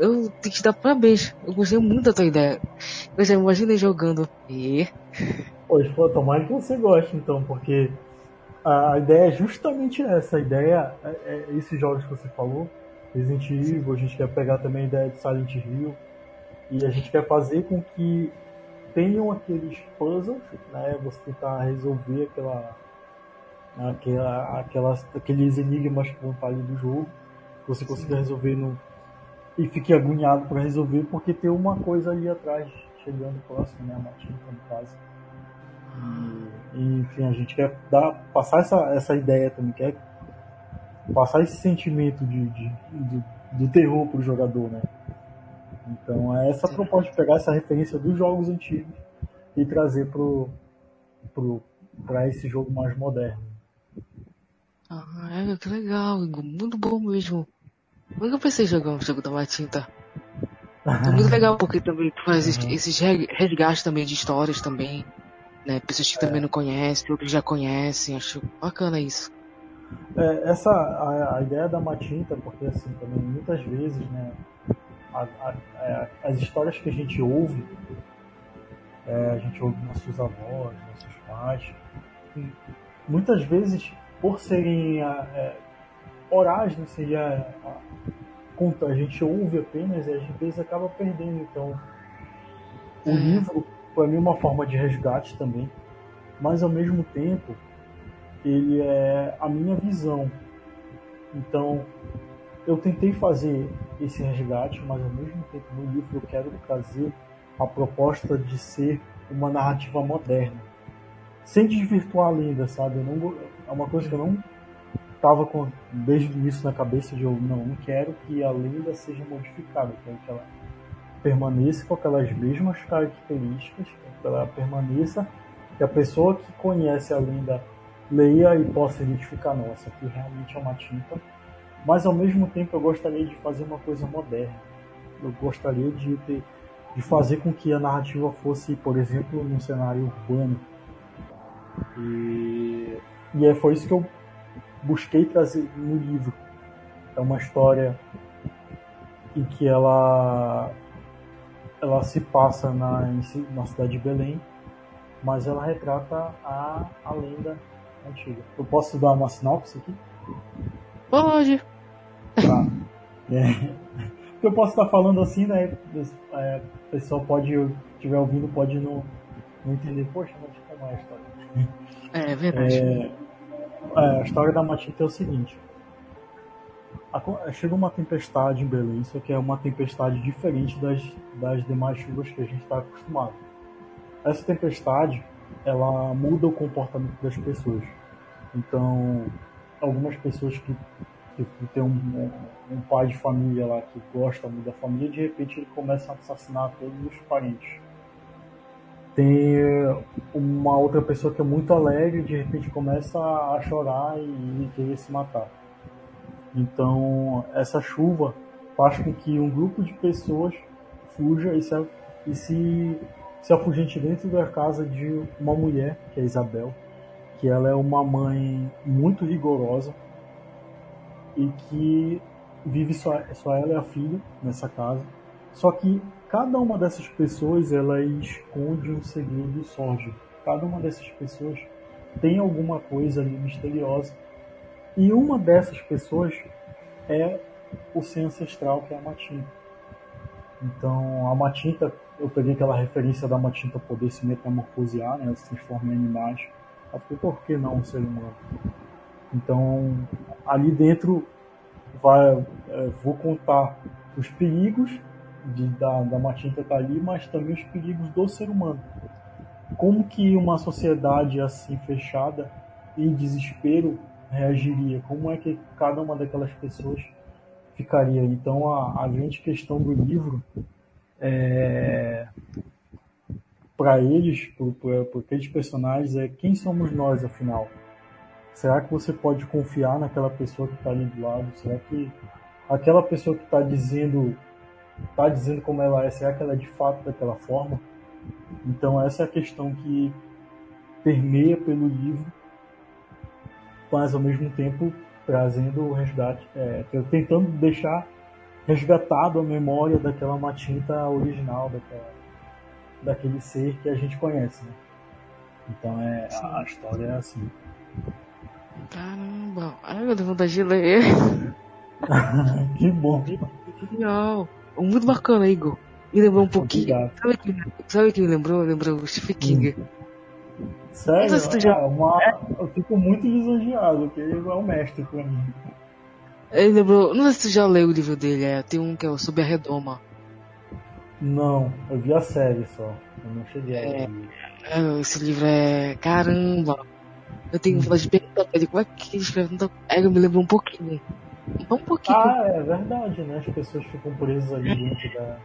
Eu tenho que te dar parabéns. Eu gostei muito da tua ideia. Eu já imaginei jogando. E. Pois, pô, tomara que você goste então, porque a ideia é justamente essa. A ideia é, é esses jogos que você falou, Resident Evil, a gente quer pegar também a ideia de Silent Hill e a gente quer fazer com que tenham aqueles puzzles, né? Você tentar resolver aquela, aquela, aquelas, aqueles enigmas que vão estar ali do jogo, você consiga resolver no e fique agoniado para resolver porque tem uma coisa ali atrás chegando próximo, né? A matinha no caso. E, enfim, a gente quer dar, passar essa, essa ideia também, quer passar esse sentimento de, de, de do terror pro jogador, né? Então é essa proposta de pegar essa referência dos jogos antigos e trazer pro, pro, pra esse jogo mais moderno. Ah, é, que legal, muito bom mesmo. Nunca pensei em jogar um jogo da Matinta. É muito legal porque também tu faz uhum. esses resgates também de histórias também né? Pessoas que é. também não conhecem, outros já conhecem, acho bacana isso. É, essa a, a, ideia da Matinta, porque assim também muitas vezes, né, a, a, é, as histórias que a gente ouve, é, a gente ouve nossos avós, nossos pais, muitas vezes por serem é, orais, né, seria a, a gente ouve apenas e às vezes acaba perdendo. Então, o é. livro para mim uma forma de resgate também, mas ao mesmo tempo ele é a minha visão. Então eu tentei fazer esse resgate, mas ao mesmo tempo no livro eu quero trazer a proposta de ser uma narrativa moderna, sem desvirtuar a lenda, sabe? Eu não, é uma coisa que eu não estava desde o início na cabeça de eu não, não quero que a lenda seja modificada, quero que ela permaneça com aquelas mesmas características, que ela permaneça, que a pessoa que conhece a lenda leia e possa identificar, nossa, que realmente é uma tinta. Mas ao mesmo tempo eu gostaria de fazer uma coisa moderna. Eu gostaria de, de fazer com que a narrativa fosse, por exemplo, num cenário urbano. E, e é, foi isso que eu busquei trazer no livro. É uma história em que ela ela se passa na, na cidade de Belém, mas ela retrata a, a lenda antiga. Eu posso dar uma sinopse aqui? Pode. Tá. É, eu posso estar falando assim, né? É, o pessoal pode, estiver ouvindo, pode não, não entender. Poxa, mas como é a história? É, verdade. É, é, a história da Matita é o seguinte chega uma tempestade em Belém, só que é uma tempestade diferente das, das demais chuvas que a gente está acostumado. Essa tempestade, ela muda o comportamento das pessoas. Então, algumas pessoas que, que, que tem um, um, pai de família lá que gosta muito da família, de repente ele começa a assassinar todos os parentes. Tem uma outra pessoa que é muito alegre, de repente começa a chorar e, e querer se matar então, essa chuva faz com que um grupo de pessoas fuja e se, e se, se afugente dentro da casa de uma mulher, que é Isabel, que ela é uma mãe muito rigorosa e que vive só, só ela e a filha nessa casa. Só que cada uma dessas pessoas ela esconde um segredo sórdido. Cada uma dessas pessoas tem alguma coisa ali misteriosa e uma dessas pessoas é o ser ancestral, que é a matinta. Então, a matinta, eu peguei aquela referência da matinta poder se metamorfosear, né, se transformar em animais. Eu falei, por que não um ser humano? Então, ali dentro vai, é, vou contar os perigos de, da, da Matinta estar tá ali, mas também os perigos do ser humano. Como que uma sociedade assim fechada, em desespero, reagiria? Como é que cada uma daquelas pessoas ficaria? Então, a, a grande questão do livro é para eles, para aqueles personagens, é quem somos nós, afinal? Será que você pode confiar naquela pessoa que está ali do lado? Será que aquela pessoa que está dizendo está dizendo como ela é, será que ela é de fato daquela forma? Então essa é a questão que permeia pelo livro, mas ao mesmo tempo trazendo o resgate, é, tentando deixar resgatado a memória daquela matinta original, daquela, daquele ser que a gente conhece. Né? Então é, a, a história é assim. Caramba, ai eu tenho vontade de ler. que bom. Que legal. Muito bacana, Igor. Me lembrou um pouquinho. Sabe que, sabe que me lembrou? Lembrou o Stephen King. Hum. Sério? É uma... Eu fico muito lisonjeado, porque ele é um mestre pra mim. Ele lembrou. Não sei se tu já leu o livro dele, é. Tem um que é o Sob a Redoma. Não, eu vi a série só. Eu não cheguei é, a ler. É, esse livro é. Caramba! Eu tenho vontade de perguntar pra ele como é que ele escreve tanta. É, eu me lembro um pouquinho. Um pouquinho. Ah, é verdade, né? As pessoas ficam presas ali dentro da.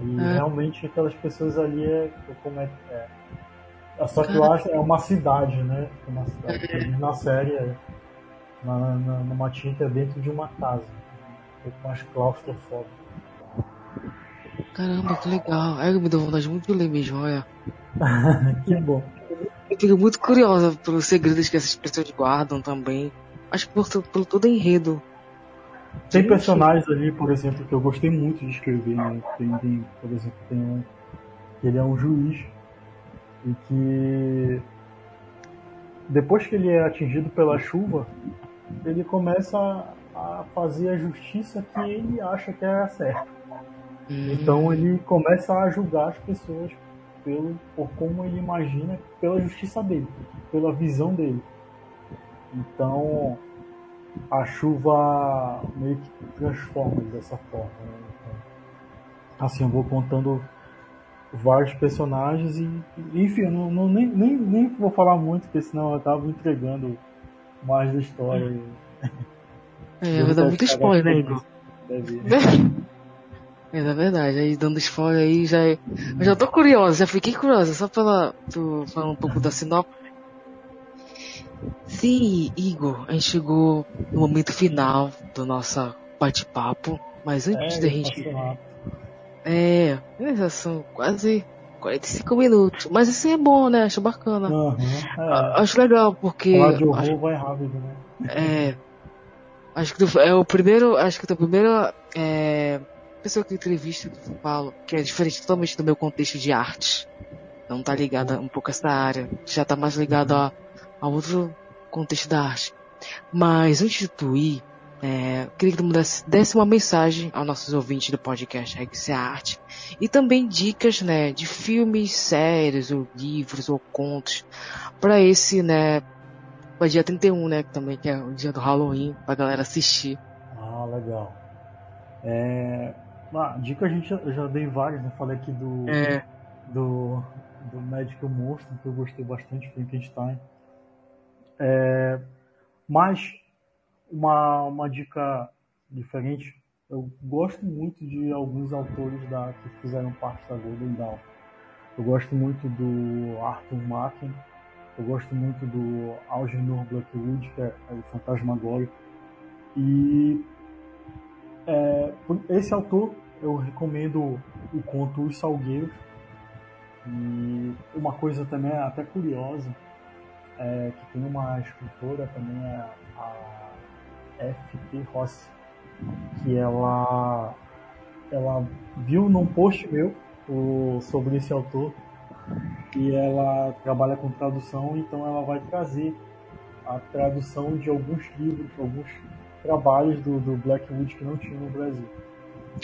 E é. realmente aquelas pessoas ali é. Como é, é. Só que eu acho é uma cidade, né? Uma cidade. É. Na série, é, na, na, numa tinta dentro de uma casa. Um pouco mais claustrofóbico. Caramba, que legal. É, me deu vontade muito de ler mesmo, olha. que bom. Eu fico muito curiosa pelos segredos que essas pessoas guardam também. Acho que por, por todo enredo. Tem personagens ali, por exemplo, que eu gostei muito de escrever, né? Tem, tem, por exemplo, tem um. Ele é um juiz e que depois que ele é atingido pela chuva, ele começa a fazer a justiça que ele acha que é certa. Hum. Então ele começa a julgar as pessoas pelo, por como ele imagina, pela justiça dele, pela visão dele. Então a chuva meio que transforma dessa forma. Né? Então, assim, eu vou contando vários personagens e, enfim, eu não, não, nem, nem, nem vou falar muito, porque senão eu acabo entregando mais da história. É, eu vou dar muito spoiler, né, Igor? É, na verdade, aí dando spoiler aí já é... Eu já tô curiosa, já fiquei curiosa, só pela. Tu falar um pouco da sinopse. Sim, Igor, a gente chegou no momento final do nosso bate-papo, mas antes é, da gente. É, são quase 45 minutos. Mas assim é bom, né? Acho bacana. Uhum, é. Acho legal, porque. Horror acho... vai rápido, né? É. Acho que tu, é o primeiro. Acho que tu primeiro. É, pessoa que entrevista que eu falo, que é diferente totalmente do meu contexto de arte. Não tá ligada um pouco a essa área. Já tá mais ligado a, a outro contexto da arte. Mas antes de tu ir, é, queria que tu desse, desse uma mensagem aos nossos ouvintes do podcast Rex Arte. E também dicas, né, de filmes, séries, ou livros, ou contos, para esse, né, para dia 31, né, que também que é o dia do Halloween, pra galera assistir. Ah, legal. É, ah, dica a gente já, já dei várias, né? Falei aqui do. É. Do, do Magical Monstro, que eu gostei bastante, Frankenstein. É, mas uma, uma dica diferente, eu gosto muito de alguns autores da, que fizeram parte da Golden Dawn. Eu gosto muito do Arthur Machen, eu gosto muito do Algernon Blackwood, que é, é o Fantasmagórico. E é, esse autor eu recomendo o conto Os Salgueiros. E uma coisa também até curiosa é que tem uma escritora também, é a F.T. Rossi, que ela, ela viu num post meu o, sobre esse autor e ela trabalha com tradução, então ela vai trazer a tradução de alguns livros, alguns trabalhos do, do Blackwood que não tinha no Brasil.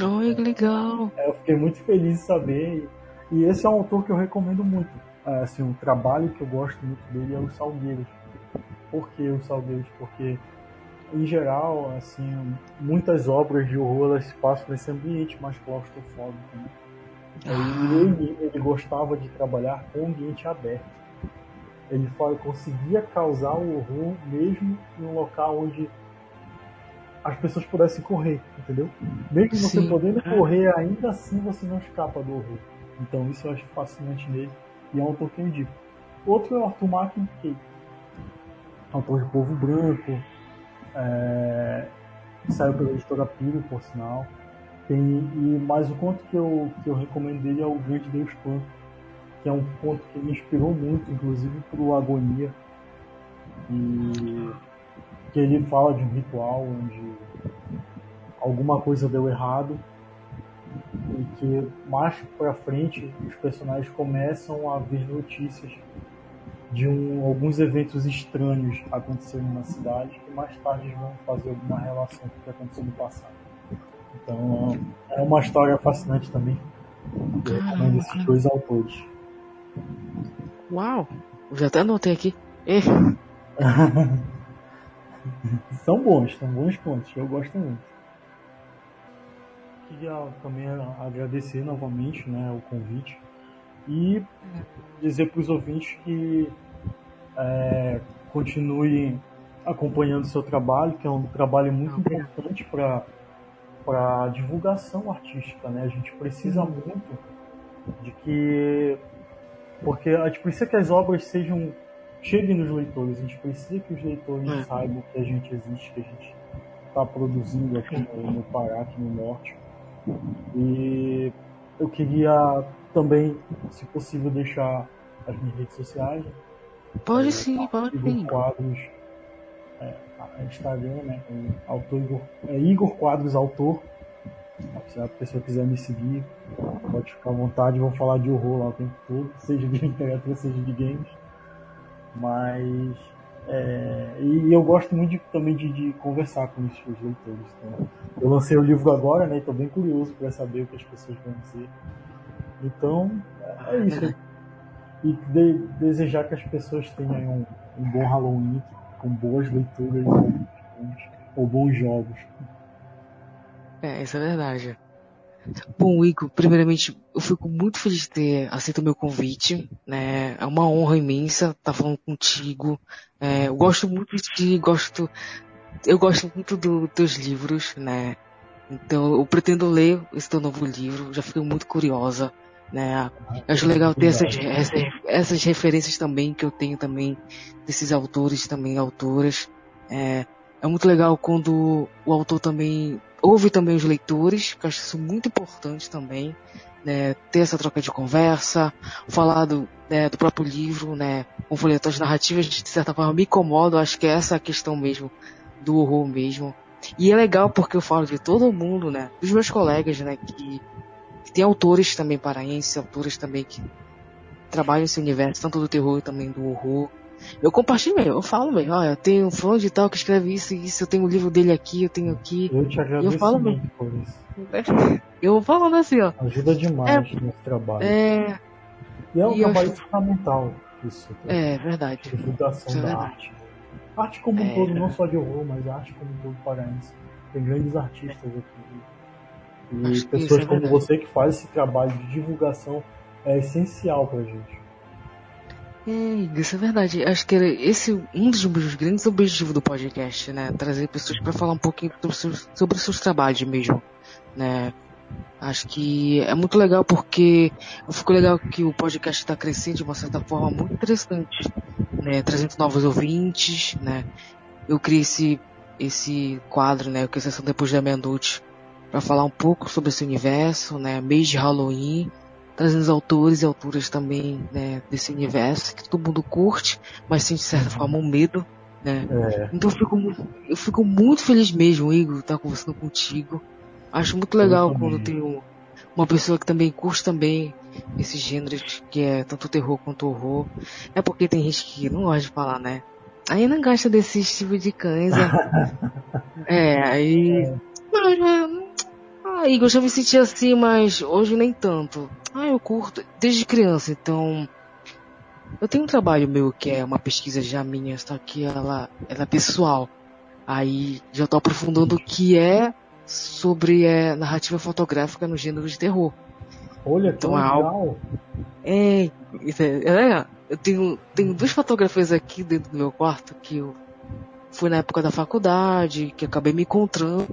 Oi, que legal. É, eu fiquei muito feliz de saber. E esse é um autor que eu recomendo muito. É, assim, um trabalho que eu gosto muito dele é o Salgueiros. Por que os salgueiros? Porque, em geral, assim, muitas obras de horror elas passam nesse ambiente mais claustrofóbico. Né? Ah. Ele, ele gostava de trabalhar com ambiente aberto. Ele fala, conseguia causar o horror mesmo em um local onde as pessoas pudessem correr, entendeu? Mesmo você Sim. podendo correr, ainda assim você não escapa do horror. Então isso eu acho fascinante nele e é um autor que eu indico. Outro é o Arthur Macken, que é autor de Povo Branco, é, saiu pela editora Piro, por sinal. Tem, e mais o conto que eu, que eu recomendo dele é o Grande Deus Pan, que é um conto que me inspirou muito, inclusive para o Agonia. E que ele fala de um ritual onde alguma coisa deu errado e que mais para frente os personagens começam a ver notícias de um, alguns eventos estranhos acontecendo na cidade que mais tarde vão fazer alguma relação com o que aconteceu no passado. Então é uma história fascinante também. Eu recomendo esses dois autores. Uau! Já até anotei aqui. são bons, são bons contos, eu gosto muito. Queria também agradecer novamente né, o convite e dizer para os ouvintes que é, continuem acompanhando o seu trabalho, que é um trabalho muito importante para para divulgação artística, né? A gente precisa muito de que porque a gente precisa que as obras sejam cheguem nos leitores. A gente precisa que os leitores é. saibam que a gente existe, que a gente está produzindo aqui no, no Pará, aqui no Norte. E eu queria também, se possível, deixar as minhas redes sociais. Pode é, sim, pode sim. Quadros, é, Instagram, né? Autor Igor, é Igor Quadros Autor. Se a pessoa quiser me seguir, pode ficar à vontade. Vou falar de horror lá o tempo todo, seja de literatura, seja de games. Mas. É, e eu gosto muito de, também de, de, conversar com os, os leitores. Então, eu lancei o livro agora, né? Estou bem curioso para saber o que as pessoas vão dizer. Então, é isso. E de, desejar que as pessoas tenham um, um bom Halloween, com boas leituras ou, bons jogos. É, isso é verdade. Bom, Igor, primeiramente, eu fico muito feliz de ter aceito o meu convite, né? É uma honra imensa estar falando contigo. É, eu gosto muito de ti, gosto, eu gosto muito dos teus livros, né? Então, eu pretendo ler esse teu novo livro, já fiquei muito curiosa, né? Eu acho legal ter essas, essas, essas referências também que eu tenho também desses autores também, autoras. É, é muito legal quando o autor também ouve também os leitores, que eu acho isso muito importante também, né, ter essa troca de conversa, falar do, né, do próprio livro, né, com folhetas narrativas, de certa forma me incomoda, acho que é essa a questão mesmo, do horror mesmo. E é legal porque eu falo de todo mundo, né, dos meus colegas, né, que, tem autores também paraenses, autores também que trabalham nesse universo, tanto do terror também do horror, eu compartilho mesmo, eu falo mesmo, olha, eu tenho um fulano de tal que escreve isso e isso, eu tenho o um livro dele aqui, eu tenho aqui. Eu te agradeço eu falo mesmo por isso. Eu vou falando assim, ó. Ajuda demais é, nesse trabalho. É. E é um e trabalho eu... fundamental isso. É verdade. Divulgação é da verdade. arte. Arte como um é, todo, não só de horror, mas arte como um todo paraense. Tem grandes artistas aqui. E Acho pessoas é como você que faz esse trabalho de divulgação é essencial pra gente. É, isso é verdade. Acho que esse um dos meus grandes objetivos do podcast, né? Trazer pessoas para falar um pouquinho sobre, seus, sobre seus trabalhos mesmo, né? Acho que é muito legal porque ficou legal que o podcast está crescendo de uma certa forma muito interessante, né? Trazendo novos ouvintes, né? Eu criei esse, esse quadro, né? O que é Sessão Depois da Meia-Noite para falar um pouco sobre esse universo, né? Mês de Halloween, trazendo os autores e autoras também né, desse universo que todo mundo curte, mas sente de certa forma um medo. Né? É. Então eu fico, eu fico muito feliz mesmo, Igor, estar conversando contigo. Acho muito legal quando tem uma pessoa que também curte também esses gêneros, que é tanto terror quanto horror. É porque tem gente que não gosta de falar, né? Aí não gosta desse tipo de cães. é, aí. É. Ah, Igor, já me senti assim, mas hoje nem tanto. Ah, eu curto desde criança, então Eu tenho um trabalho meu que é uma pesquisa já minha, só que ela, ela é pessoal. Aí já tô aprofundando o que é sobre é, narrativa fotográfica no gênero de terror. Olha, que então, é legal. É, é, é, eu tenho, tenho duas fotografias aqui dentro do meu quarto que eu fui na época da faculdade, que acabei me encontrando.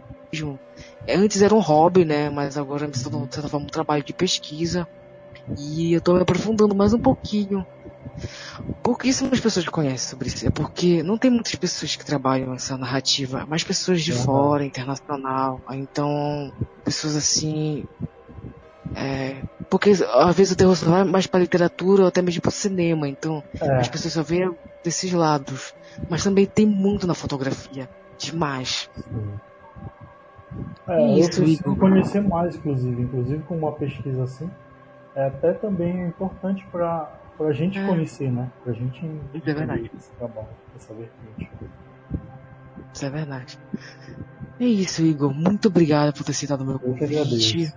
Antes era um hobby, né? Mas agora me tornou, um trabalho de pesquisa. E eu tô me aprofundando mais um pouquinho. Pouquíssimas pessoas conhecem sobre isso. É porque não tem muitas pessoas que trabalham essa narrativa. Mais pessoas de uhum. fora, internacional. Então, pessoas assim. É, porque às vezes o terror só vai mais para literatura ou até mesmo para cinema. Então, é. as pessoas só veem desses lados. Mas também tem muito na fotografia. Demais. Sim. É, Isso, eu preciso conhecer mais, inclusive. Inclusive com uma pesquisa assim é até também importante para a gente é. conhecer, né? Para a gente Isso é verdade. esse trabalho, essa vertente. Isso é verdade. É isso, Igor. Muito obrigado por ter citado o meu convite.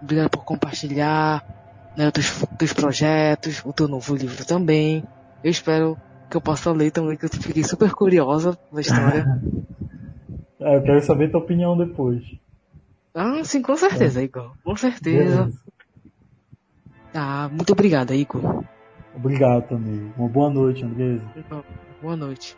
Obrigado por compartilhar né, os teus, teus projetos, o teu novo livro também. Eu espero que eu possa ler também, que eu fiquei super curiosa da história. é, eu quero saber tua opinião depois. Ah, sim, com certeza, é. Igor. Com certeza. Beleza. Ah, muito obrigado, Igor. Obrigado também. Uma boa noite, Andresa. Boa noite.